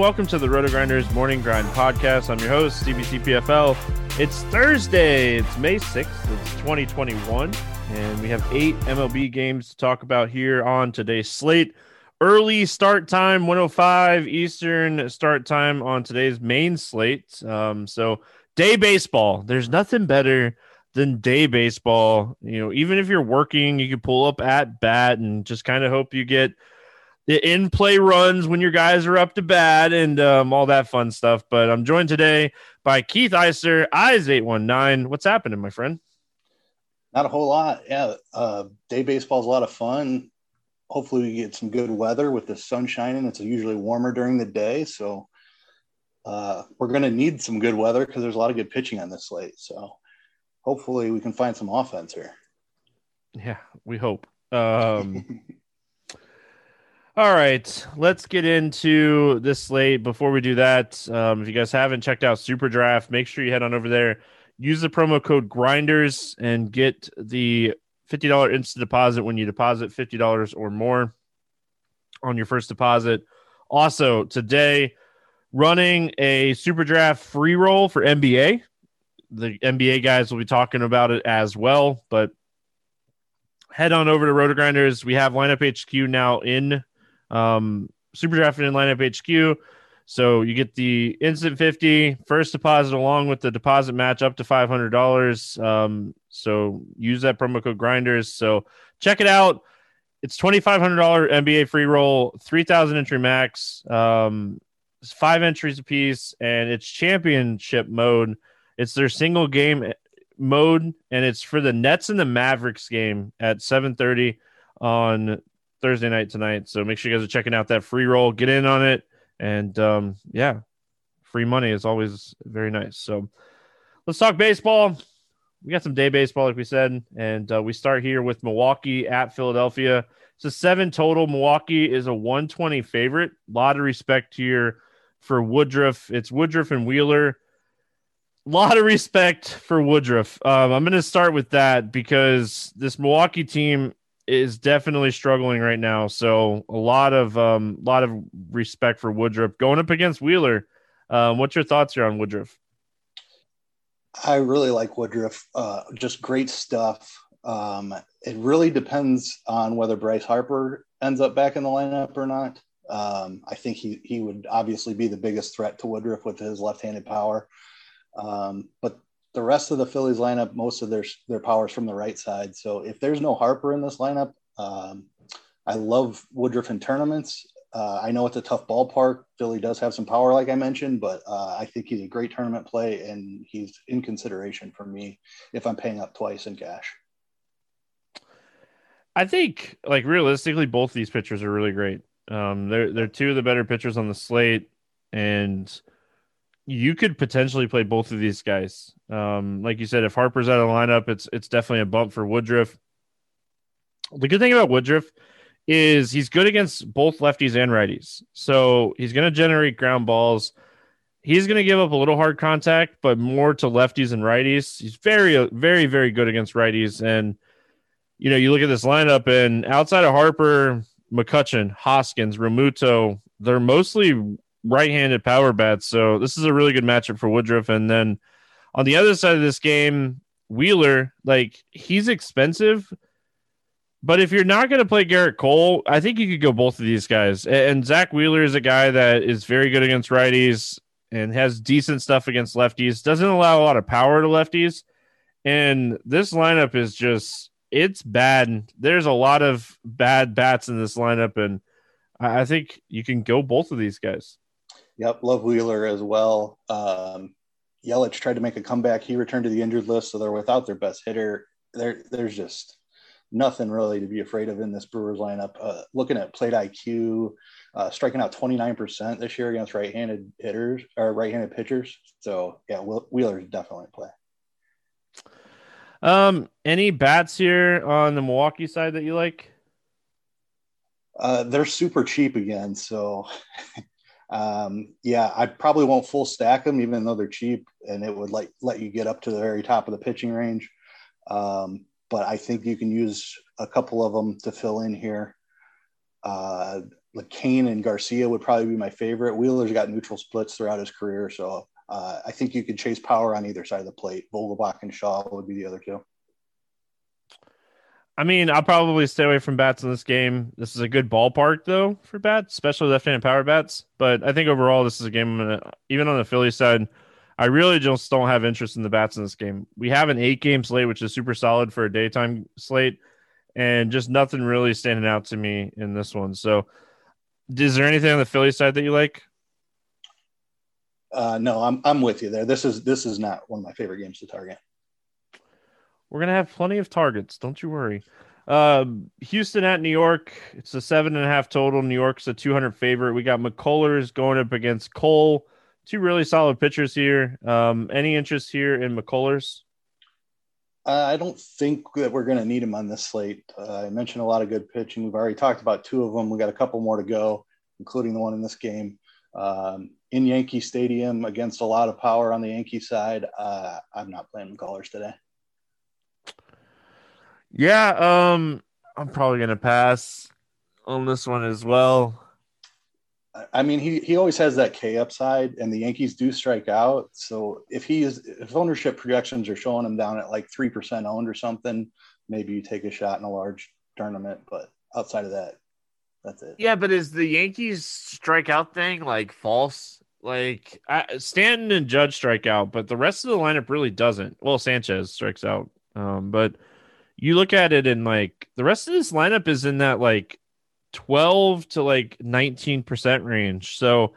Welcome to the Roto Grinders Morning Grind Podcast. I'm your host, CBCPFL. It's Thursday, it's May 6th, it's 2021, and we have eight MLB games to talk about here on today's slate. Early start time, 105 Eastern start time on today's main slate. Um, so, day baseball, there's nothing better than day baseball. You know, even if you're working, you can pull up at bat and just kind of hope you get the in play runs when your guys are up to bat and um, all that fun stuff. But I'm joined today by Keith Eiser, Eyes 819. What's happening, my friend? Not a whole lot. Yeah. Uh, day baseball is a lot of fun. Hopefully, we get some good weather with the sun shining. It's usually warmer during the day. So, uh, we're going to need some good weather because there's a lot of good pitching on this slate. So, hopefully, we can find some offense here. Yeah, we hope. Um, All right, let's get into this slate. Before we do that, um, if you guys haven't checked out Super Draft, make sure you head on over there. Use the promo code Grinders and get the fifty dollar instant deposit when you deposit fifty dollars or more on your first deposit. Also, today running a Super Draft free roll for NBA. The NBA guys will be talking about it as well, but head on over to Roto Grinders. We have lineup HQ now in um, super drafted in lineup HQ. So you get the instant 50 first deposit along with the deposit match up to $500. Um, so use that promo code grinders. So check it out. It's $2,500 NBA free roll, 3000 entry max, um, five entries a piece, and it's championship mode. It's their single game mode, and it's for the Nets and the Mavericks game at 7:30 on Thursday night tonight. So make sure you guys are checking out that free roll. Get in on it. And um, yeah, free money is always very nice. So let's talk baseball. We got some day baseball, like we said. And uh, we start here with Milwaukee at Philadelphia. It's a seven total. Milwaukee is a 120 favorite. A lot of respect here for Woodruff. It's Woodruff and Wheeler. A lot of respect for Woodruff. Um, I'm going to start with that because this Milwaukee team is definitely struggling right now. So a lot of um, a lot of respect for Woodruff going up against Wheeler. Um, what's your thoughts here on Woodruff? I really like Woodruff. Uh, just great stuff. Um, it really depends on whether Bryce Harper ends up back in the lineup or not. Um, I think he he would obviously be the biggest threat to Woodruff with his left-handed power. Um, but the rest of the Phillies lineup, most of their their powers from the right side. So if there's no Harper in this lineup, Um, I love Woodruff in tournaments. Uh, I know it's a tough ballpark. Philly does have some power, like I mentioned, but uh, I think he's a great tournament play, and he's in consideration for me if I'm paying up twice in cash. I think, like realistically, both these pitchers are really great. Um, they're they're two of the better pitchers on the slate, and you could potentially play both of these guys. Um, like you said, if Harper's out of the lineup, it's it's definitely a bump for Woodruff. The good thing about Woodruff is he's good against both lefties and righties. So he's going to generate ground balls. He's going to give up a little hard contact, but more to lefties and righties. He's very, very, very good against righties. And, you know, you look at this lineup, and outside of Harper, McCutchen, Hoskins, Realmuto, they're mostly right handed power bats. So this is a really good matchup for Woodruff. And then on the other side of this game, Wheeler, like, he's expensive but if you're not going to play Gerrit Cole, I think you could go both of these guys. And Zack Wheeler is a guy that is very good against righties and has decent stuff against lefties. Doesn't allow a lot of power to lefties. And this lineup is just it's bad. There's a lot of bad bats in this lineup, and I think you can go both of these guys. Yep, love Wheeler as well. Um, Yelich tried to make a comeback. He returned to the injured list, so they're without their best hitter. There, there's just nothing really to be afraid of in this Brewers lineup. Uh, looking at plate IQ, uh, striking out 29% this year against right-handed hitters or right-handed pitchers. So yeah, Wheeler's definitely play. Um, any bats here on the Milwaukee side that you like? Uh, they're super cheap again, so um, yeah, I probably won't full stack them, even though they're cheap, and it would like let you get up to the very top of the pitching range. Um, but I think you can use a couple of them to fill in here. Uh, like Cain and Garcia would probably be my favorite. Wheeler's got neutral splits throughout his career, so uh, I think you could chase power on either side of the plate. Vogelbach and Shaw would be the other two. I mean, I'll probably stay away from bats in this game. This is a good ballpark though for bats, especially left-handed power bats. But I think overall, this is a game. Gonna, even on the Philly side, I really just don't have interest in the bats in this game. We have an eight game slate, which is super solid for a daytime slate, and just nothing really standing out to me in this one. So, is there anything on the Philly side that you like? Uh, no, I'm I'm with you there. This is this is not one of my favorite games to target. We're gonna have plenty of targets. Don't you worry. Uh, Houston at New York. It's a seven and a half total. New York's a 200 favorite. We got McCullers going up against Cole two really solid pitchers here. Um, any interest here in McCullers? Uh, I don't think that we're going to need him on this slate. Uh, I mentioned a lot of good pitching. We've already talked about two of them. We got a couple more to go, including the one in this game. Um, in Yankee Stadium against a lot of power on the Yankee side, uh, I'm not playing McCullers today. Yeah, um, I'm probably going to pass on this one as well. I mean, he, he always has that K upside, and the Yankees do strike out. So if he is, if ownership projections are showing him down at like three percent owned or something, maybe you take a shot in a large tournament. But outside of that, that's it. Yeah, but is the Yankees strikeout thing like false? Like I, Stanton and Judge strike out, but the rest of the lineup really doesn't. Well, Sanchez strikes out, um, but you look at it and like the rest of this lineup is in that like 12 to like 19% range. So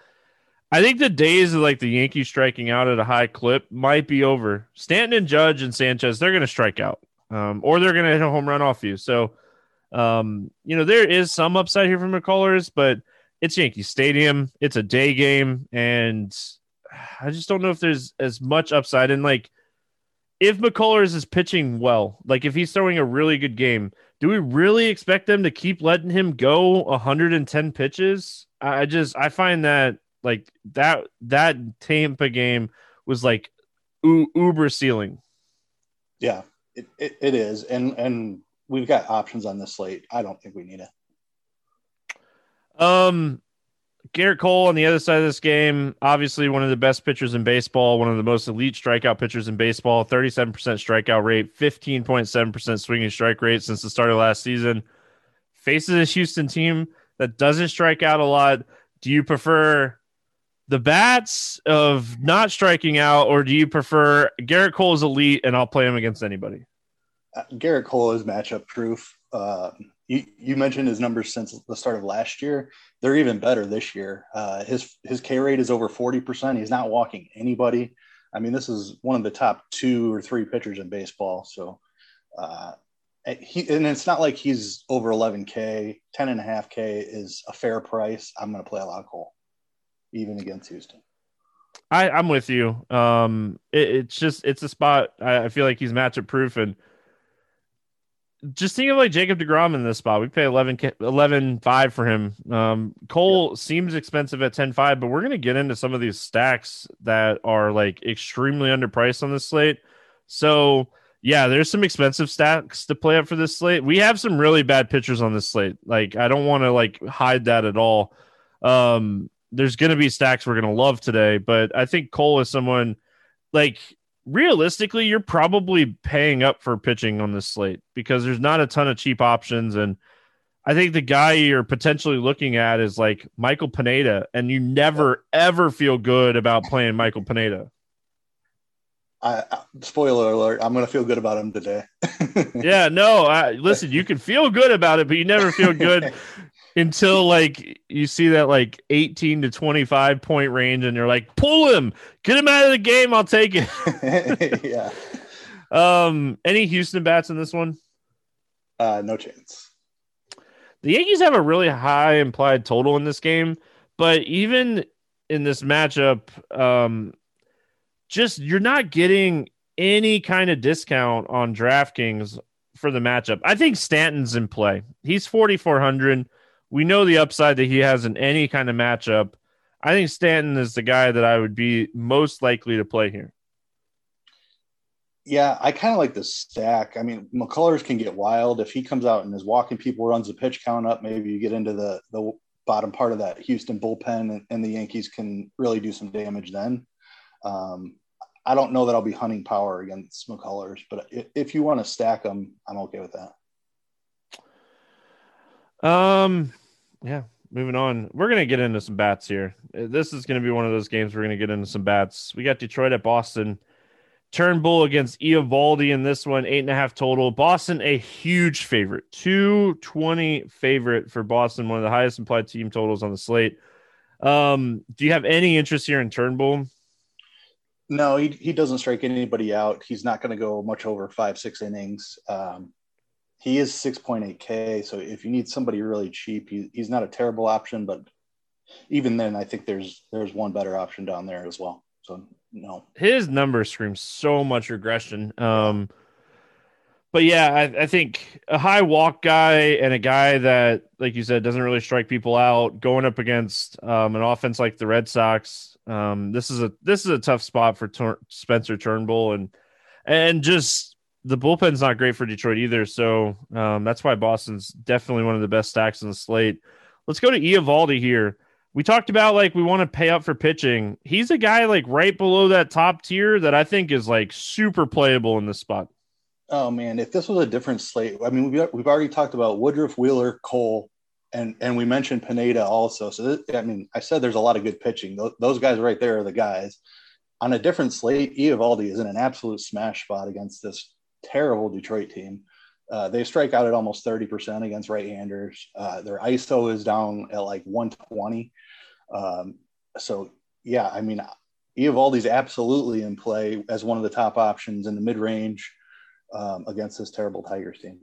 I think the days of like the Yankees striking out at a high clip might be over. Stanton and Judge and Sanchez, they're going to strike out um, or they're going to hit a home run off you. So, um, you know, there is some upside here from McCullers, but it's Yankee Stadium. It's a day game. And I just don't know if there's as much upside. And like, if McCullers is pitching well, like if he's throwing a really good game, do we really expect them to keep letting him go 110 pitches? I just I find that like that that Tampa game was like u- uber ceiling. Yeah, it, it, it is, and and we've got options on this slate. I don't think we need it. Um, Gerrit Cole on the other side of this game, obviously one of the best pitchers in baseball, one of the most elite strikeout pitchers in baseball, 37% strikeout rate, 15.7% swinging strike rate since the start of last season. Faces a Houston team that doesn't strike out a lot. Do you prefer the bats of not striking out, or do you prefer Gerrit Cole is elite and I'll play him against anybody? Gerrit Cole is matchup proof. Uh, you, you mentioned his numbers since the start of last year. They're even better this year. Uh, his his K rate is over forty percent. He's not walking anybody. I mean, this is one of the top two or three pitchers in baseball. So, uh, he and it's not like he's over 11k 10 and a half k is a fair price i'm going to play a lot of cole even against houston I, I'm with you. Um, it, it's just it's a spot. I, I feel like he's matchup proof, and just think of like Jacob deGrom in this spot. We pay 11, 11 5 for him. Um, Cole yeah. seems expensive at 10 5, but we're gonna get into some of these stacks that are like extremely underpriced on this slate. So yeah, there's some expensive stacks to play up for this slate. We have some really bad pitchers on this slate. Like I don't want to like hide that at all. Um, there's going to be stacks we're going to love today, but I think Cole is someone like realistically, you're probably paying up for pitching on this slate because there's not a ton of cheap options. And I think the guy you're potentially looking at is like Michael Pineda, and you never ever feel good about playing Michael Pineda. I, spoiler alert, I'm going to feel good about him today. yeah, no, I, listen, you can feel good about it, but you never feel good until like you see that like 18 to 25 point range and you're like pull him! Get him out of the game! I'll take it. Yeah. Um any houston bats in this one? Uh no chance. The yankees have a really high implied total in this game but even in this matchup um just you're not getting any kind of discount on draftkings for the matchup. I think stanton's in play. He's 4400 we know the upside that he has in any kind of matchup. I think Stanton is the guy that I would be most likely to play here. Yeah, I kind of like the stack. I mean, McCullers can get wild if he comes out and is walking people, runs the pitch count up. Maybe you get into the the bottom part of that Houston bullpen, and, and the Yankees can really do some damage then. Um, I don't know that I'll be hunting power against McCullers, but if, if you want to stack them, I'm okay with that. Um, yeah, moving on. We're gonna get into some bats here. This is gonna be one of those games we're gonna get into some bats. We got Detroit at Boston. Turnbull against Eovaldi in this one, eight and a half total. Boston, a huge favorite, 220 favorite for Boston, one of the highest implied team totals on the slate. Um, do you have any interest here in Turnbull? No, he, he doesn't strike anybody out. He's not going to go much over five, six innings. Um, he is 6.8k so if you need somebody really cheap he, he's not a terrible option but even then i think there's there's one better option down there as well. So no. His number screams so much regression um but yeah I, I think a high walk guy and a guy that like you said doesn't really strike people out going up against um, an offense like the red sox um, this is a this is a tough spot for Tur- spencer turnbull and and just the bullpen's not great for Detroit either. So um, that's why Boston's definitely one of the best stacks in the slate. Let's go to Eovaldi here. We talked about like we want to pay up for pitching. He's a guy like right below that top tier that I think is like super playable in this spot. Oh man, if this was a different slate, I mean, we've, we've already talked about Woodruff, Wheeler, Cole, and and we mentioned Pineda also. So this, I mean, I said there's a lot of good pitching. Those, those guys right there are the guys. On a different slate, Eovaldi is in an absolute smash spot against this terrible Detroit team. Uh, they strike out at almost 30% against right-handers. Uh, their ISO is down at like 120. Um, so yeah, I mean, Eovaldi's absolutely in play as one of the top options in the mid-range um, against this terrible Tigers team.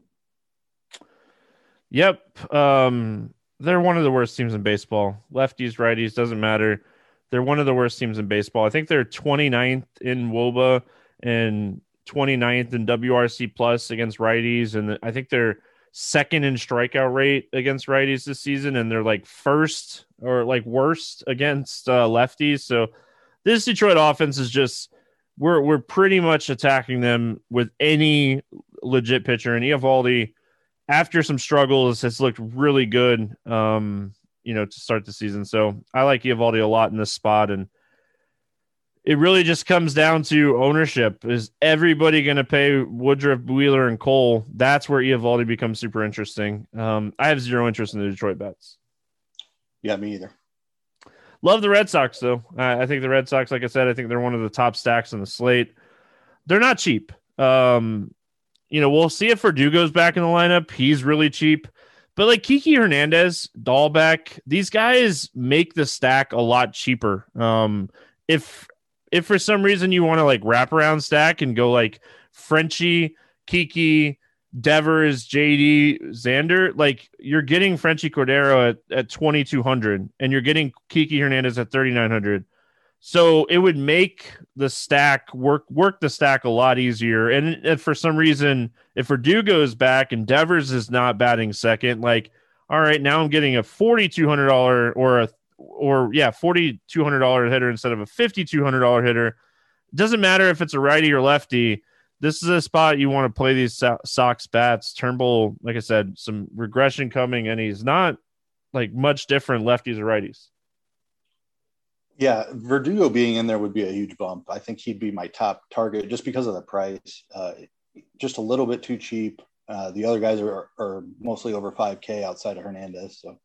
Yep. Um, they're one of the worst teams in baseball. Lefties, righties, doesn't matter. They're one of the worst teams in baseball. I think they're 29th in WOBA and 29th in WRC plus against righties, and I think they're second in strikeout rate against righties this season, and they're like first or like worst against uh, lefties. So this Detroit offense is just we're we're pretty much attacking them with any legit pitcher, and Eovaldi, after some struggles, has looked really good. Um, you know, to start the season. So I like Eovaldi a lot in this spot, and it really just comes down to ownership. Is everybody going to pay Woodruff, Wheeler, and Cole? That's where Eovaldi becomes super interesting. Um, I have zero interest in the Detroit bets. Yeah, me either. Love the Red Sox, though. I, I think the Red Sox, like I said, I think they're one of the top stacks on the slate. They're not cheap. Um, you know, we'll see if Verdugo's back in the lineup. He's really cheap. But like Kiki Hernandez, Dalbec, these guys make the stack a lot cheaper. Um, if if for some reason you want to like wrap around stack and go like Franchy, Kiki, Devers, JD, Xander, like you're getting Franchy Cordero at, at 2,200 and you're getting Kiki Hernandez at 3,900. So it would make the stack work work the stack a lot easier. And if for some reason, if Verdugo is back and Devers is not batting second, like, all right, now I'm getting a $4,200 or a, or yeah, $4,200 hitter instead of a $5,200 hitter. Doesn't matter if it's a righty or lefty this is a spot you want to play these Sox bats. Turnbull, like I said, some regression coming, and he's not like much different lefties or righties. Yeah, Verdugo being in there would be a huge bump. I think he'd be my top target just because of the price. Uh, just a little bit too cheap. Uh, the other guys are, are mostly over 5K outside of Hernandez. So,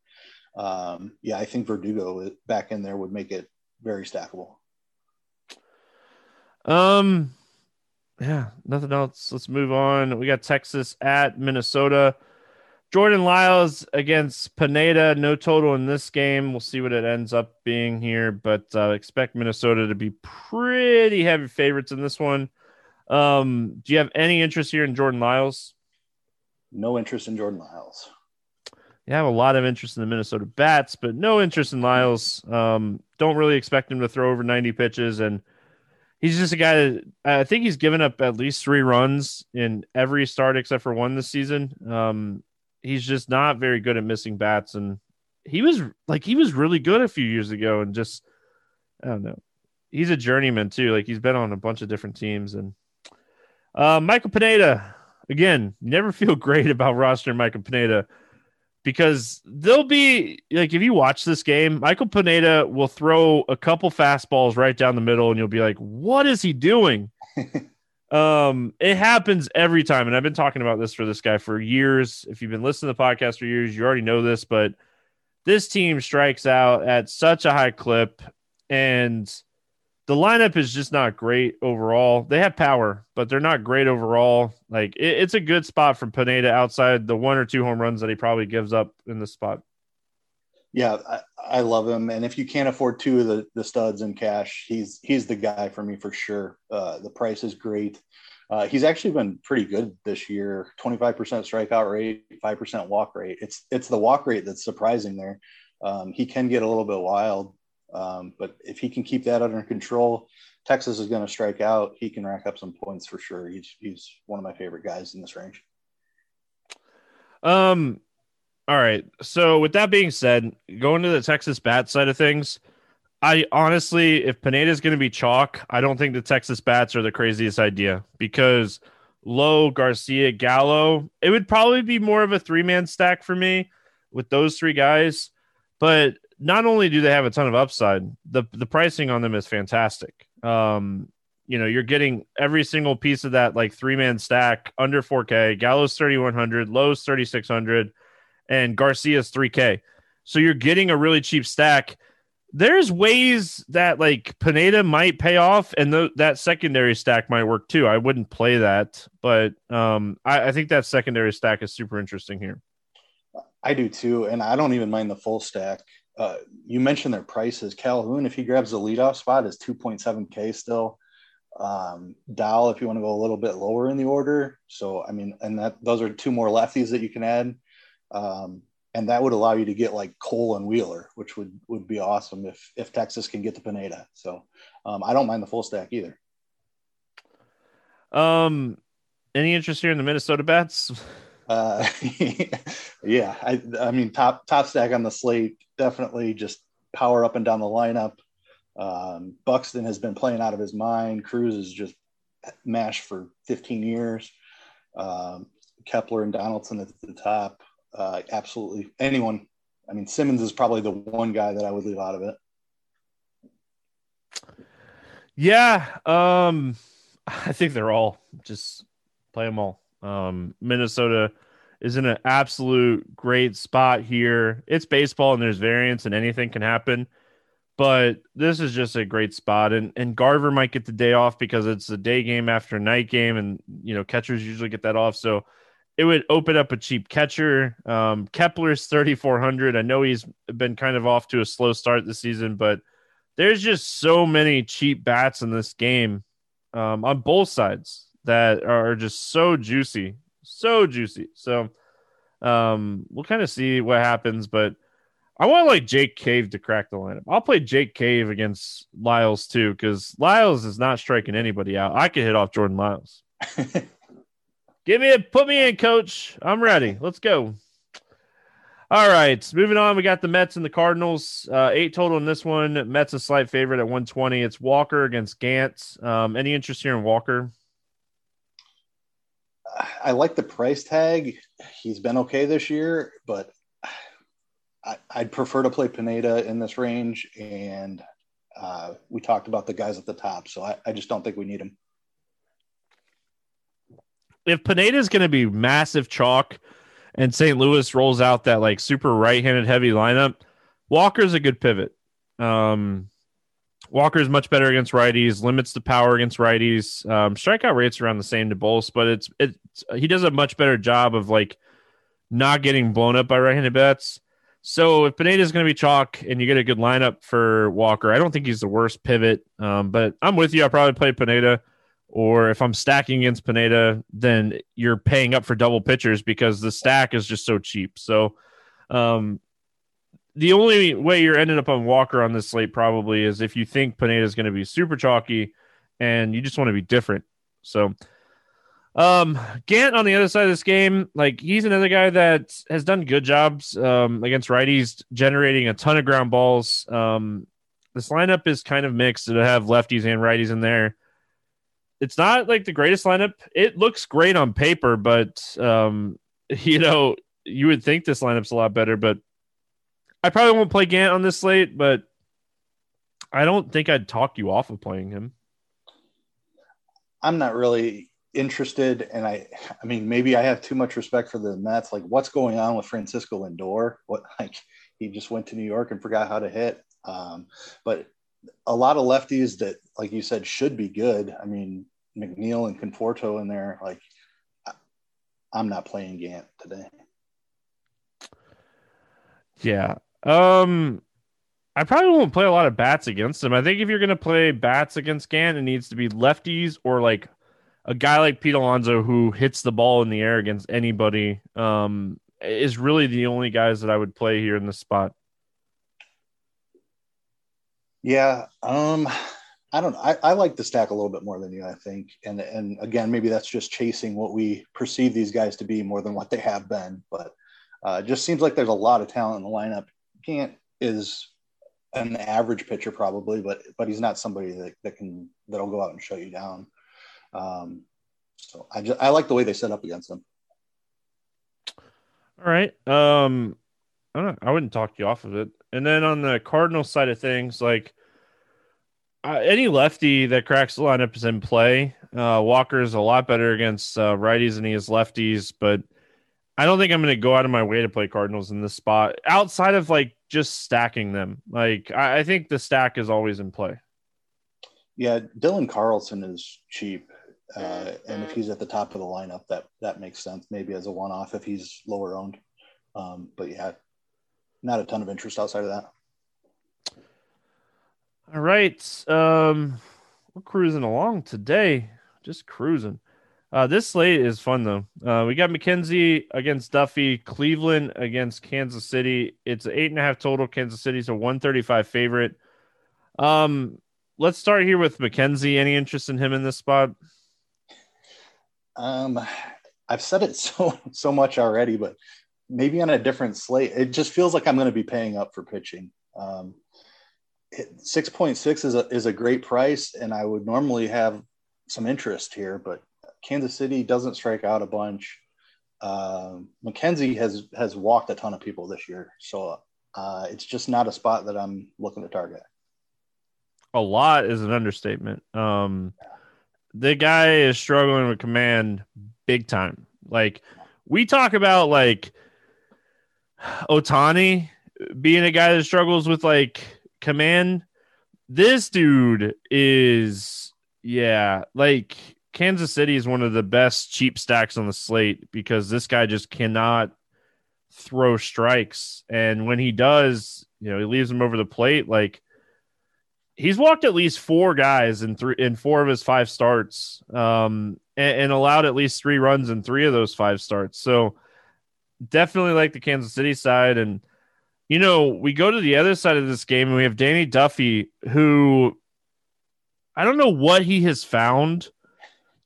um, yeah, I think Verdugo back in there would make it very stackable. Um, yeah, nothing else. Let's move on. We got Texas at Minnesota. Jordan Lyles against Pineda. No total in this game. We'll see what it ends up being here, but uh, expect Minnesota to be pretty heavy favorites in this one. Um, do you have any interest here in Jordan Lyles? No interest in Jordan Lyles. You have a lot of interest in the Minnesota Bats, but no interest in Lyles. Um, don't really expect him to throw over 90 pitches and – he's just a guy that I think he's given up at least three runs in every start except for one this season. Um, he's just not very good at missing bats, and he was like he was really good a few years ago, and just I don't know. He's a journeyman too. Like he's been on a bunch of different teams, and uh, Michael Pineda again. Never feel great about roster Michael Pineda because they'll be like if you watch this game, Michael Pineda will throw a couple fastballs right down the middle, and you'll be like, "What is he doing?" um, it happens every time, and I've been talking about this for this guy for years. If you've been listening to the podcast for years, you already know this, but this team strikes out at such a high clip, and the lineup is just not great overall. They have power, but they're not great overall. Like it, it's a good spot for Pineda outside the one or two home runs that he probably gives up in the spot. Yeah, I, I, love him, and if you can't afford two of the, the studs in cash, he's he's the guy for me for sure. Uh, the price is great. Uh, he's actually been pretty good this year. Twenty five percent strikeout rate, five percent walk rate. It's it's the walk rate that's surprising there. Um, he can get a little bit wild, um, but if he can keep that under control, Texas is going to strike out. He can rack up some points for sure. He's he's one of my favorite guys in this range. Um, all right. So with that being said, going to the Texas bat side of things, I honestly, if Pineda is going to be chalk, I don't think the Texas bats are the craziest idea because Lowe, Garcia, Gallo, it would probably be more of a three man stack for me with those three guys. But not only do they have a ton of upside, the the pricing on them is fantastic. Um, you know, you're getting every single piece of that like three man stack under 4K. Gallo's 3100, Lowe's 3600, and Garcia's 3K. So you're getting a really cheap stack. There's ways that like Pineda might pay off, and th- that secondary stack might work too. I wouldn't play that, but um, I, I think that secondary stack is super interesting here. I do too, and I don't even mind the full stack uh, you mentioned their prices. Calhoun, if he grabs the leadoff spot, is 2.7K still. Um, Dahl, if you want to go a little bit lower in the order. So, I mean, and that those are two more lefties that you can add. Um, and that would allow you to get like Cole and Wheeler, which would would be awesome if if Texas can get the Pineda. So, um, I don't mind the full stack either. Um, any interest here in the Minnesota bats? Uh, yeah, I, I mean, top top stack on the slate definitely just power up and down the lineup. Um, Buxton has been playing out of his mind. Cruz is just mashed for 15 years. Um, Kepler and Donaldson at the top. Uh, absolutely anyone. I mean, Simmons is probably the one guy that I would leave out of it. Yeah, um, I think they're all just play them all. Um, Minnesota is in an absolute great spot here. It's baseball and there's variance and anything can happen. but this is just a great spot. And and Garver might get the day off because it's a day game after night game, and you know catchers usually get that off. So it would open up a cheap catcher. Um, Kepler's 3,400. I know he's been kind of off to a slow start this season, but there's just so many cheap bats in this game um, on both sides that are just so juicy, so juicy. So um, we'll kind of see what happens, but I want like Jake Cave to crack the lineup. I'll play Jake Cave against Lyles too, because Lyles is not striking anybody out. I could hit off Jordan Lyles. Give me a put me in, coach. I'm ready. Let's go. All right, moving on. We got the Mets and the Cardinals. Uh, eight total in this one. Mets a slight favorite at 120. It's Walker against Gant. Um, any interest here in Walker? I like the price tag. He's been okay this year, but I, would prefer to play Pineda in this range. And uh, we talked about the guys at the top, so I, I just don't think we need him if Pineda is going to be massive chalk and St. Louis rolls out that like super right-handed heavy lineup, Walker's a good pivot. Um, Walker's much better against righties, limits the power against righties. Um, strikeout rates around the same to both, but it's it's he does a much better job of like not getting blown up by right-handed bats. So if Pineda is going to be chalk and you get a good lineup for Walker, I don't think he's the worst pivot. Um, but I'm with you. I probably play Pineda or if I'm stacking against Pineda, then you're paying up for double pitchers because the stack is just so cheap. So, um, the only way you're ending up on Walker on this slate probably is if you think Pineda is going to be super chalky and you just want to be different. So, um, Gant on the other side of this game, like he's another guy that has done good jobs um, against righties, generating a ton of ground balls. Um, this lineup is kind of mixed. It'll have lefties and righties in there it's not like the greatest lineup. It looks great on paper, but um, you know, you would think this lineup's a lot better. But I probably won't play Gant on this slate, but I don't think I'd talk you off of playing him. I'm not really interested, and I, I mean, maybe I have too much respect for the Mets. Like, what's going on with Francisco Lindor? What, like, he just went to New York and forgot how to hit. Um, but a lot of lefties that, like you said, should be good. I mean, McNeil and Conforto in there. Like, I'm not playing Gant today. Yeah. Um, I probably won't play a lot of bats against him. I think if you're going to play bats against Gant, it needs to be lefties or like a guy like Pete Alonso who hits the ball in the air against anybody. Um, is really the only guys that I would play here in this spot. Yeah. Um, I don't know. I, I like the stack a little bit more than you, I think. And and again, maybe that's just chasing what we perceive these guys to be more than what they have been. But uh, it just seems like there's a lot of talent in the lineup. Gant is an average pitcher probably, but but he's not somebody that, that can that'll go out and shut you down. Um, so I just I like the way they set up against them. All right. Um, I don't I wouldn't talk you off of it. And then on the Cardinal side of things, like uh, any lefty that cracks the lineup is in play. Uh, Walker is a lot better against uh, righties than he is lefties, but I don't think I'm going to go out of my way to play Cardinals in this spot outside of like just stacking them. Like I, I think the stack is always in play. Yeah, Dylan Carlson is cheap, uh, and if he's at the top of the lineup, that that makes sense. Maybe as a one-off if he's lower owned, um, but yeah, not a ton of interest outside of that. All right. Um, we're cruising along today, just cruising. Uh, this slate is fun though. Uh, we got McKenzie against Duffy, Cleveland against Kansas City. It's eight and a half total. Kansas City's a 135 favorite. Um, let's start here with McKenzie. Any interest in him in this spot? Um, I've said it so so much already, but maybe on a different slate. It just feels like I'm going to be paying up for pitching. Um, 6.6 is a, is a great price, and I would normally have some interest here, but Kansas City doesn't strike out a bunch. Uh, McKenzie has has walked a ton of people this year, so uh, it's just not a spot that I'm looking to target. A lot is an understatement. Um, the guy is struggling with command big time. Like we talk about, like Ohtani being a guy that struggles with like command. This dude is yeah, like Kansas City is one of the best cheap stacks on the slate because this guy just cannot throw strikes. And when he does, you know, he leaves them over the plate. Like he's walked at least four guys in three in four of his five starts, um, and, and allowed at least three runs in three of those five starts. So definitely like the Kansas City side. And you know, we go to the other side of this game and we have Danny Duffy, who I don't know what he has found,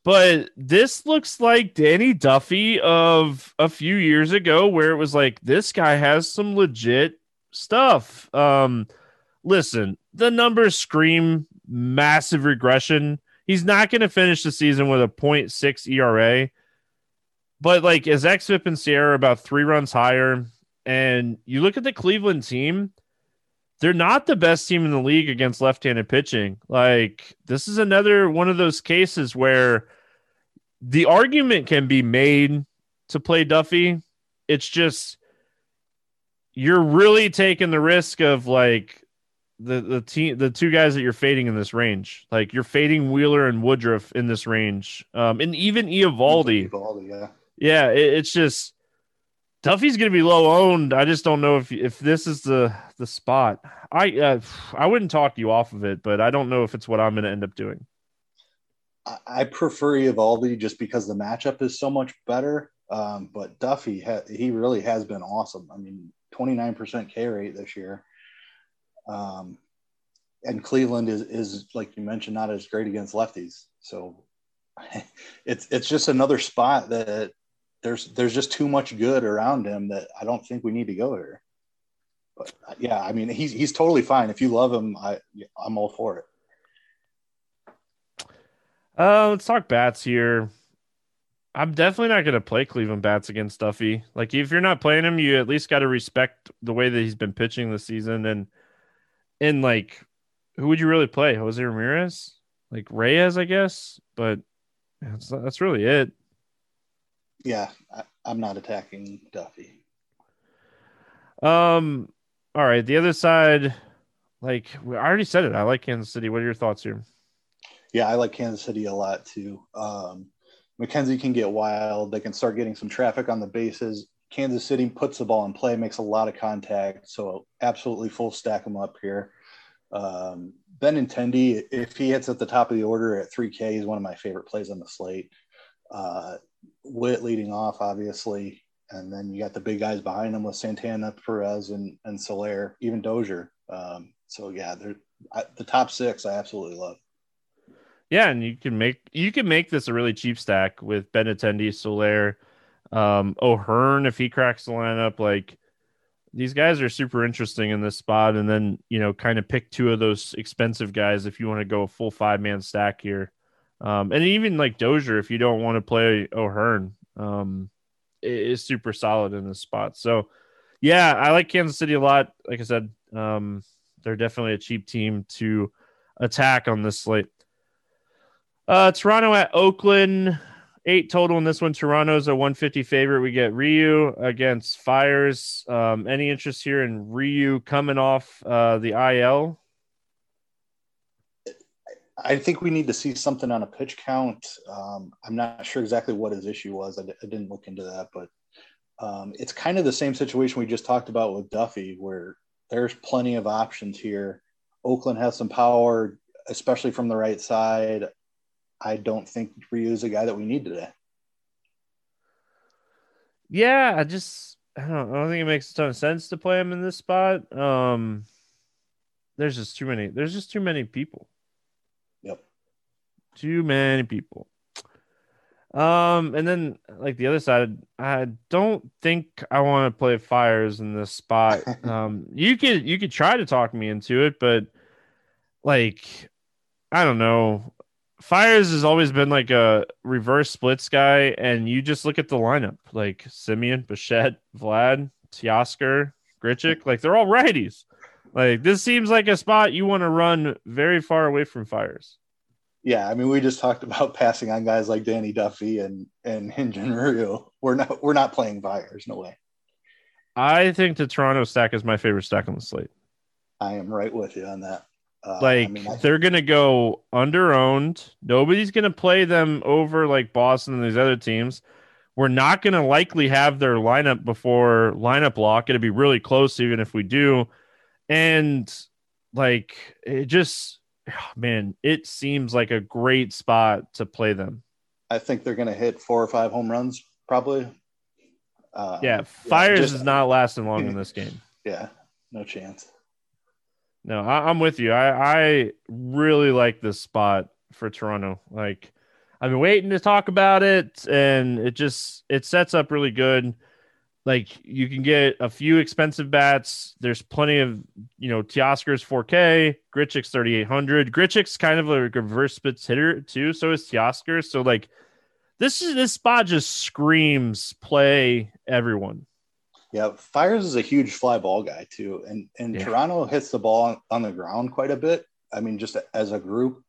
but this looks like Danny Duffy of a few years ago, where it was like this guy has some legit stuff. Um, listen, the numbers scream massive regression. He's not going to finish the season with a 0.6 ERA, but like as xFIP and SIERA about three runs higher, and you look at the Cleveland team, they're not the best team in the league against left-handed pitching. Like this is another one of those cases where the argument can be made to play Duffy. It's just you're really taking the risk of like the the team the two guys that you're fading in this range. Like you're fading Wheeler and Woodruff in this range. Um and even. Eovaldi yeah. Yeah, it, it's just Duffy's going to be low owned. I just don't know if if this is the the spot. I uh, I wouldn't talk you off of it, but I don't know if it's what I'm going to end up doing. I prefer Eovaldi just because the matchup is so much better. Um, but Duffy, ha- he really has been awesome. I mean, 29% K rate this year. Um, and Cleveland is, is like you mentioned, not as great against lefties. So it's, it's just another spot that there's, there's just too much good around him that I don't think we need to go here. But yeah, I mean, he's, he's totally fine. If you love him, I, I'm all for it. Uh, let's talk bats here. I'm definitely not going to play Cleveland bats against Duffy. Like, if you're not playing him, you at least got to respect the way that he's been pitching this season. And, and like, who would you really play? Jose Ramirez, like Reyes, I guess. But that's that's really it. Yeah, I, I'm not attacking Duffy. Um. All right, the other side, like I already said it. I like Kansas City. What are your thoughts here? Yeah, I like Kansas City a lot too. Um, McKenzie can get wild. They can start getting some traffic on the bases. Kansas City puts the ball in play, makes a lot of contact. So absolutely full stack them up here. Um, Benintendi, if he hits at the top of the order at 3K, he's one of my favorite plays on the slate. Uh, Whit leading off, obviously. And then you got the big guys behind him with Santana, Perez, and, and Soler, even Dozier. Um, so, yeah, I, the top six I absolutely love. Yeah, and you can make you can make this a really cheap stack with Benintendi, Soler, um, O'Hearn if he cracks the lineup. Like these guys are super interesting in this spot, and then you know, kind of pick two of those expensive guys if you want to go a full five man stack here. Um, and even like Dozier, if you don't want to play O'Hearn, um, is super solid in this spot. So, yeah, I like Kansas City a lot. Like I said, um, they're definitely a cheap team to attack on this slate. Uh, Toronto at Oakland, eight total in this one. Toronto's a 150 favorite. We get Ryu against Fiers. Um, any interest here in Ryu coming off uh, the IL? I think we need to see something on a pitch count. Um, I'm not sure exactly what his issue was. I d- I didn't look into that, but um, it's kind of the same situation we just talked about with Duffy, where there's plenty of options here. Oakland has some power, especially from the right side. I don't think Ryu is a guy that we need today. Yeah, I just I don't, I don't think it makes a ton of sense to play him in this spot. Um, there's just too many. There's just too many people. Yep. Too many people. Um, and then like the other side, I don't think I want to play Fiers in this spot. um, you could you could try to talk me into it, but like I don't know. Fiers has always been like a reverse splits guy, and you just look at the lineup like Semien, Bichette, Vlad, Teoscar, Grichuk, like they're all righties. Like this seems like a spot you want to run very far away from Fiers. Yeah, I mean, we just talked about passing on guys like Danny Duffy and and Hyun-Jin Ryu. We're not we're not playing Fiers, no way. I think the Toronto stack is my favorite stack on the slate. I am right with you on that. Uh, like I mean, I... they're gonna go under owned. Nobody's gonna play them over like Boston and these other teams. We're not gonna likely have their lineup before lineup lock. It'll be really close even if we do. And like it just man, it seems like a great spot to play them. I think they're gonna hit four or five home runs probably. Uh, yeah, Fiers yeah, just, is not lasting long in this game. Yeah, no chance. No, I, am with you. I, I really like this spot for Toronto. Like, I've been waiting to talk about it, and it just it sets up really good. Like, you can get a few expensive bats. There's plenty of you know Teoscar's 4K, Grichuk's 3800. Grichuk's kind of a reverse splits hitter too. So is Teoscar. So like, this is this spot just screams play everyone. Yeah, Fiers is a huge fly ball guy too, and and yeah. Toronto hits the ball on, on, the ground quite a bit. I mean, just as a group,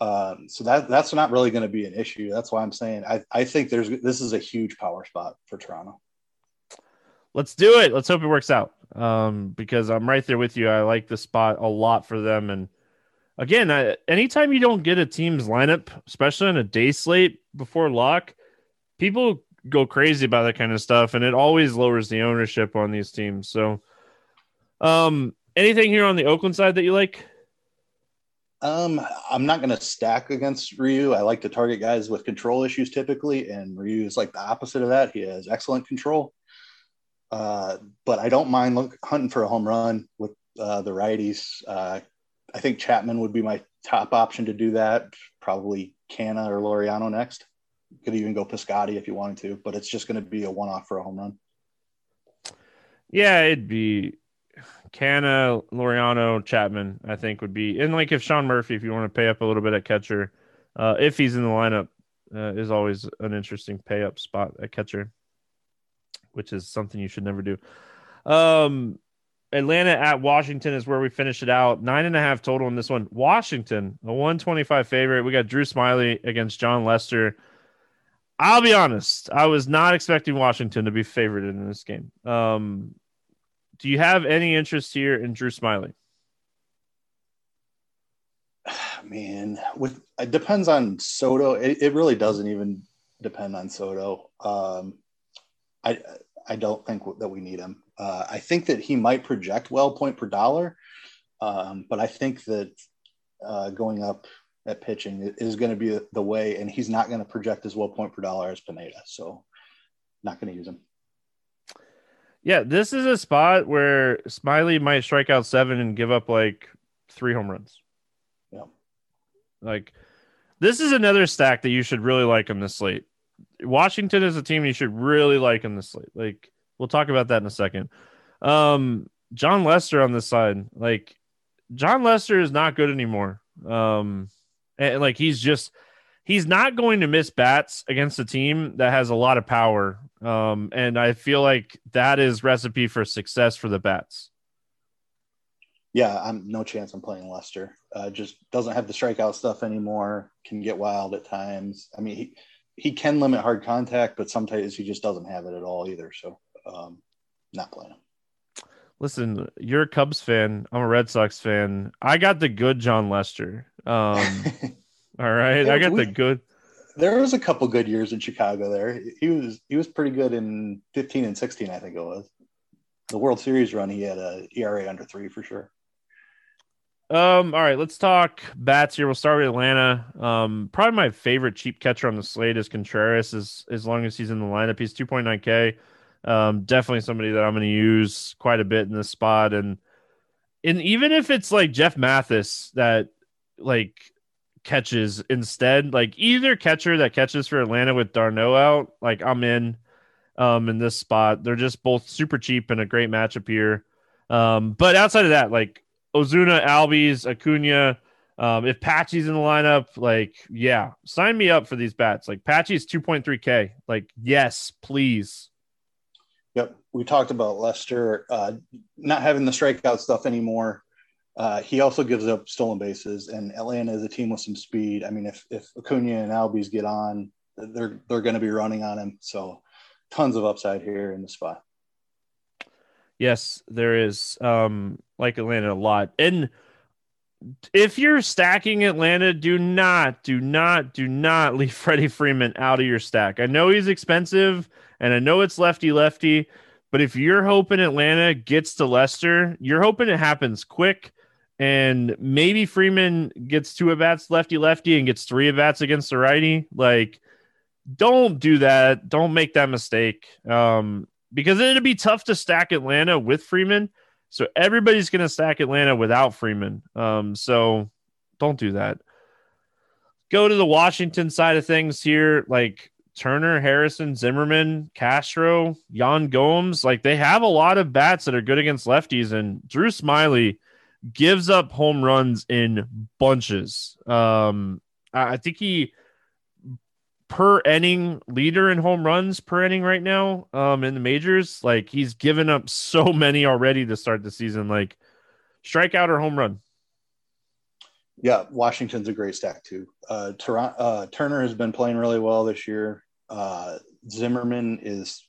um, so that that's not really going to be an issue. That's why I'm saying I I think there's this is a huge power spot for Toronto. Let's do it. Let's hope it works out. Um, because I'm right there with you. I like the spot a lot for them, and again, I, anytime you don't get a team's lineup, especially on a day slate before lock, people go crazy about that kind of stuff, and it always lowers the ownership on these teams. So, um, anything here on the Oakland side that you like? Um, I'm not going to stack against Ryu. I like to target guys with control issues typically, and Ryu is like the opposite of that. He has excellent control. Uh, but I don't mind look, hunting for a home run with uh, the righties. Uh, I think Chapman would be my top option to do that. Probably Canha or Laureano next could even go Piscotty if you wanted to, but it's just going to be a one off for a home run. Yeah, it'd be Canha, Laureano, Chapman, I think would be, and like if Sean Murphy, if you want to pay up a little bit at catcher, uh, if he's in the lineup, uh, is always an interesting pay up spot at catcher, which is something you should never do. Um, Atlanta at Washington is where we finish it out. Nine and a half total in this one. Washington, a 125 favorite. We got Drew Smyly against Jon Lester. I'll be honest. I was not expecting Washington to be favored in this game. Um, do you have any interest here in Drew Smyly? Man, with it depends on Soto. It, it really doesn't even depend on Soto. Um, I I don't think that we need him. Uh, I think that he might project well point per dollar, um, but I think that uh, going up at pitching is going to be the way, and he's not going to project as well point per dollar as Pineda. So, not going to use him. Yeah, this is a spot where Smyly might strike out seven and give up like three home runs. Yeah. Like, this is another stack that you should really like on this slate. Washington is a team you should really like on this slate. Like, we'll talk about that in a second. Um, Jon Lester on this side, like, Jon Lester is not good anymore. Um, and like he's just he's not going to miss bats against a team that has a lot of power. Um, and I feel like that is recipe for success for the bats. Yeah, I'm no chance I'm playing Lester. Uh, just doesn't have the strikeout stuff anymore. Can get wild at times. I mean, he he can limit hard contact, but sometimes he just doesn't have it at all either. So, um, not playing him. Listen, you're a Cubs fan. I'm a Red Sox fan. I got the good Jon Lester. Um, all right, I got we, the good. There was a couple good years in Chicago. There, he was he was pretty good in 15 and 16. I think it was the World Series run. He had a ERA under three for sure. Um, all right, let's talk bats here. We'll start with Atlanta. Um, probably my favorite cheap catcher on the slate is Contreras, as as long as he's in the lineup. He's 2.9K. Um, definitely somebody that I'm going to use quite a bit in this spot, and and even if it's like Jeff Mathis that like catches instead, like either catcher that catches for Atlanta with d'Arnaud out, like I'm in um in this spot. They're just both super cheap and a great matchup here. Um, but outside of that, like Ozuna, Albies, Acuna, um, if Pache's in the lineup, like, yeah, sign me up for these bats. Like Pache's 2.3K. Like, yes, please. Yep, we talked about Lester uh, not having the strikeout stuff anymore. Uh, he also gives up stolen bases, and Atlanta is a team with some speed. I mean, if if Acuna and Albies get on, they're they're going to be running on him. So, tons of upside here in the spot. Yes, there is. Um, like Atlanta a lot. And if you're stacking Atlanta, do not, do not, do not leave Freddie Freeman out of your stack. I know he's expensive and I know it's lefty lefty, but if you're hoping Atlanta gets to Lester, you're hoping it happens quick and maybe Freeman gets two at bats lefty lefty and gets three at bats against the righty. Like, don't do that. Don't make that mistake. Um, because it'd be tough to stack Atlanta with Freeman. So everybody's going to stack Atlanta without Freeman. Um, so don't do that. Go to the Washington side of things here, like Turner, Harrison, Zimmerman, Castro, Yan Gomes. Like they have a lot of bats that are good against lefties, and Drew Smyly gives up home runs in bunches. Um, I think he per inning leader in home runs per inning right now um in the majors like he's given up so many already to start the season like strikeout or home run yeah washington's a great stack too. Uh, uh turner has been playing really well this year. Uh zimmerman is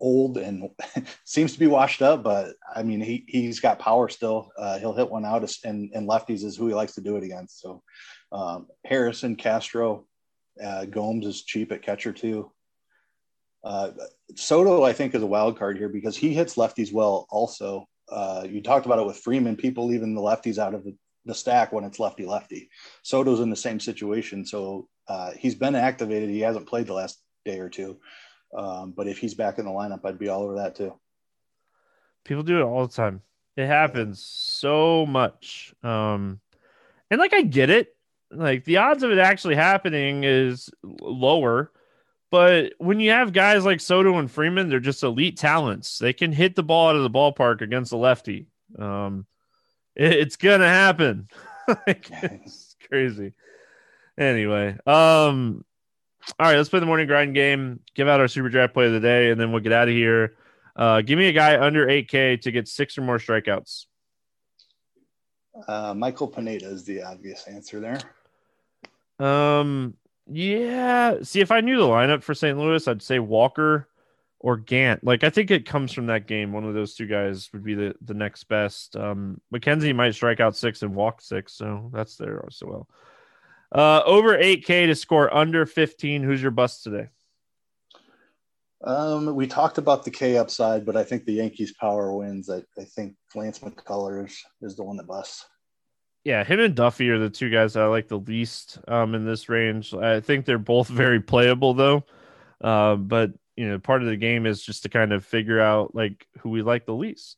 old and seems to be washed up but i mean he, he's got power still. Uh, he'll hit one out and, and lefties is who he likes to do it against. So um, harrison castro uh, Gomes is cheap at catcher too. Uh, Soto, I think, is a wild card here because he hits lefties well. Also, you talked about it with Freeman, people leaving the lefties out of the, the stack when it's lefty lefty. Soto's in the same situation, so uh, he's been activated. He hasn't played the last day or two, um, but if he's back in the lineup, I'd be all over that too. People do it all the time. It happens so much, um, and like I get it like the odds of it actually happening is lower. But when you have guys like Soto and Freeman, they're just elite talents. They can hit the ball out of the ballpark against a lefty. Um, it, it's gonna happen. like, it's crazy. Anyway, um, all right, let's play the morning grind game. Give out our super draft play of the day, and then we'll get out of here. Uh, give me a guy under 8K to get six or more strikeouts. Uh, Michael Pineda is the obvious answer there. Um, yeah. See, if I knew the lineup for St. Louis, I'd say Walker or Gant. Like, I think it comes from that game. One of those two guys would be the, the next best. Um, McKenzie might strike out six and walk six, so that's there also well. Uh, over 8K to score under 15. Who's your bust today? Um, we talked about the K upside, but I think the Yankees power wins. I, I think Lance McCullers is the one that busts yeah, him and Duffy are the two guys that I like the least um, in this range. I think they're both very playable though. Uh, but you know, part of the game is just to kind of figure out like who we like the least.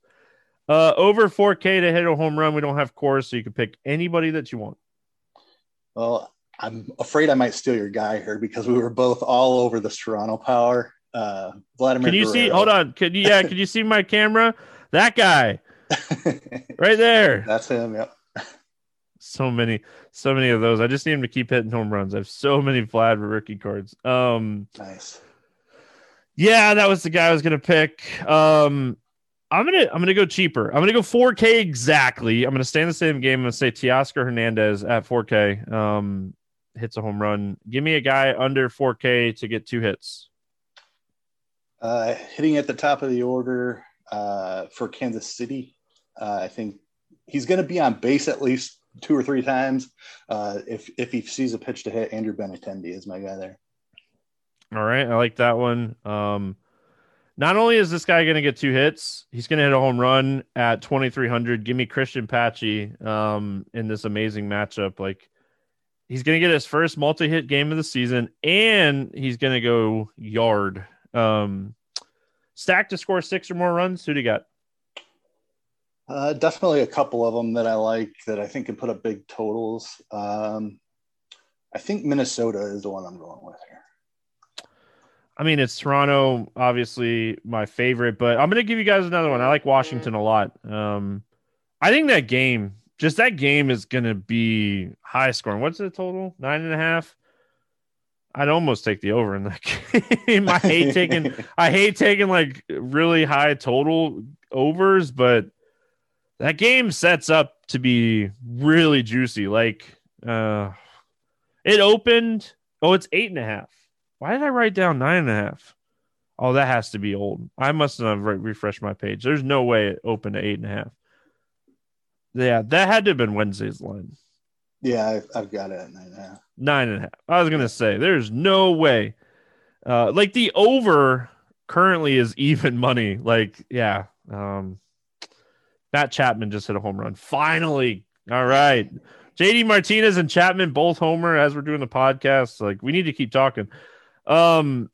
Uh, over 4K to hit a home run. We don't have Coors, so you can pick anybody that you want. Well, I'm afraid I might steal your guy here because we were both all over the Toronto power. Uh, Vladimir. Can you Guerrero. see? Hold on. Can you? Yeah. can you see my camera? That guy, right there. That's him. Yep so many, so many of those. I just need him to keep hitting home runs. I have so many Vlad rookie cards. Um, nice. Yeah, that was the guy I was gonna pick. Um, I'm gonna I'm gonna go cheaper. I'm gonna go 4K exactly. I'm gonna stay in the same game. I'm gonna say Teoscar Hernandez at 4K. Um, hits a home run. Give me a guy under 4K to get two hits. Uh, hitting at the top of the order uh, for Kansas City. Uh, I think he's going to be on base at least two or three times. Uh, if if he sees a pitch to hit, Andrew Benintendi is my guy there. All right, I like that one. Um, not only is this guy going to get two hits, he's going to hit a home run at 2300. Give me Christian Pache um, in this amazing matchup. Like he's going to get his first multi-hit game of the season, and he's going to go yard. Um, stack to score six or more runs. Who do you got? Uh, definitely a couple of them that I like that I think can put up big totals. Um, I think Minnesota is the one I'm going with here. I mean, it's Toronto, obviously my favorite, but I'm to give you guys another one. I like Washington a lot. Um, I think that game, just that game, is to be high scoring. What's the total? Nine and a half. I'd almost take the over in that game. I hate taking, I hate taking like really high total overs, but that game sets up to be really juicy. Like, uh, it opened. Oh, it's eight and a half. Why did I write down nine and a half? Oh, that has to be old. I must not have re- refreshed my page. There's no way it opened at eight and a half. Yeah, that had to have been Wednesday's line. Yeah, I've, I've got it at nine and a half. Nine and a half. I was gonna say there's no way. Uh, like the over currently is even money. Like, yeah. Um, Matt Chapman just hit a home run. Finally. All right. JD Martinez and Chapman both homer as we're doing the podcast. Like, we need to keep talking. Um,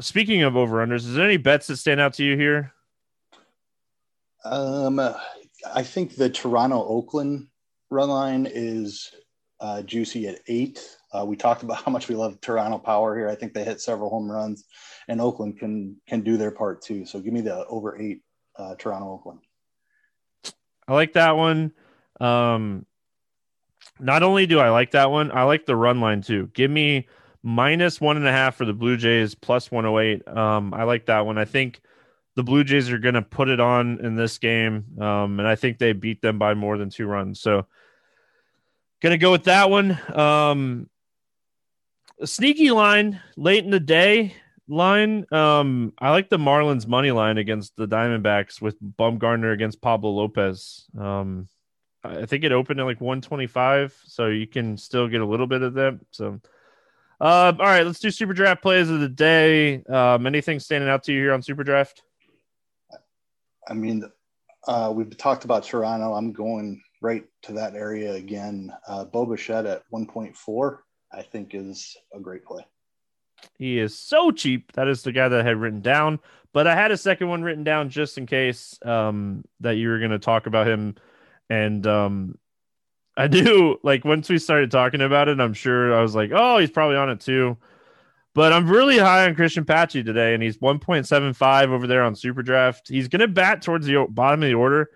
speaking of over unders, is there any bets that stand out to you here? Um, I think the Toronto Oakland run line is uh, juicy at eight. Uh, we talked about how much we love Toronto power here. I think they hit several home runs, and Oakland can can do their part too. So give me the over eight, uh, Toronto Oakland. I like that one. Um, not only do I like that one, I like the run line too. Give me minus one and a half for the Blue Jays, plus 108. Um, I like that one. I think the Blue Jays are going to put it on in this game, um, and I think they beat them by more than two runs. So, gonna go with that one. Um, a sneaky line late in the day line. Um, I like the Marlins money line against the Diamondbacks with Bumgarner against Pablo Lopez. Um, I think it opened at like 125, so you can still get a little bit of that. So, uh, all right, let's do Super Draft plays of the day. Um, anything standing out to you here on Super Draft? I mean, uh, we've talked about Toronto. I'm going right to that area again. Uh, Bo Bichette at 1.4, I think, is a great play. He is so cheap. That is the guy that I had written down, but I had a second one written down just in case um, that you were going to talk about him. And um, I do like, once we started talking about it, I'm sure I was like, oh, he's probably on it too. But I'm really high on Christian Pache today, and he's 1.75 over there on Super Draft. He's going to bat towards the bottom of the order.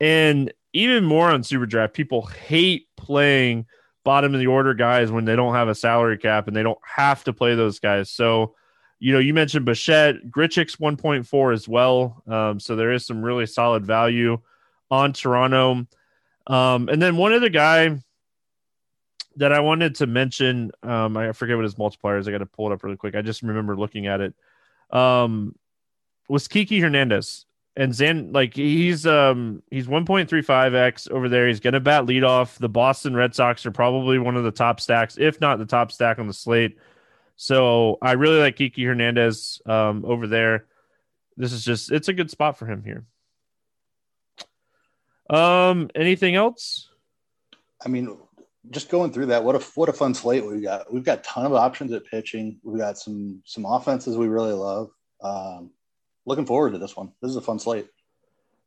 And even more on Super Draft, people hate playing – bottom of the order guys when they don't have a salary cap and they don't have to play those guys. So, you know, you mentioned Bichette, Grichuk's 1.4 as well. Um, so there is some really solid value on Toronto. Um, and then one other guy that I wanted to mention, um, I forget what his multiplier is. I got to pull it up really quick. I just remember looking at it. Um, was Kiki Hernandez and Zan like he's um he's 1.35x over there. He's gonna bat lead off. The Boston Red Sox are probably one of the top stacks, if not the top stack on the slate. So I really like Kiki Hernandez um over there. This is just it's a good spot for him here. Um, anything else? I mean, just going through that, what a what a fun slate we got. We've got a ton of options at pitching. We've got some some offenses we really love. Um, looking forward to this one. This is a fun slate.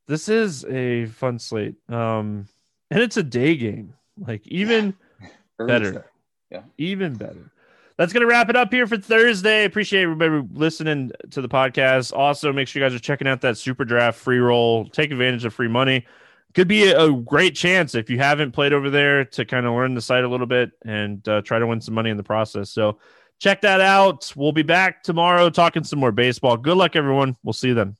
This is a fun slate. Um, and it's a day game. Like even yeah. better. Yeah. Even better. That's going to wrap it up here for Thursday. Appreciate everybody listening to the podcast. Also, make sure you guys are checking out that super draft free roll. Take advantage of free money. Could be a, great chance if you haven't played over there to kind of learn the site a little bit and uh, try to win some money in the process. So, check that out. We'll be back tomorrow talking some more baseball. Good luck, everyone. We'll see you then.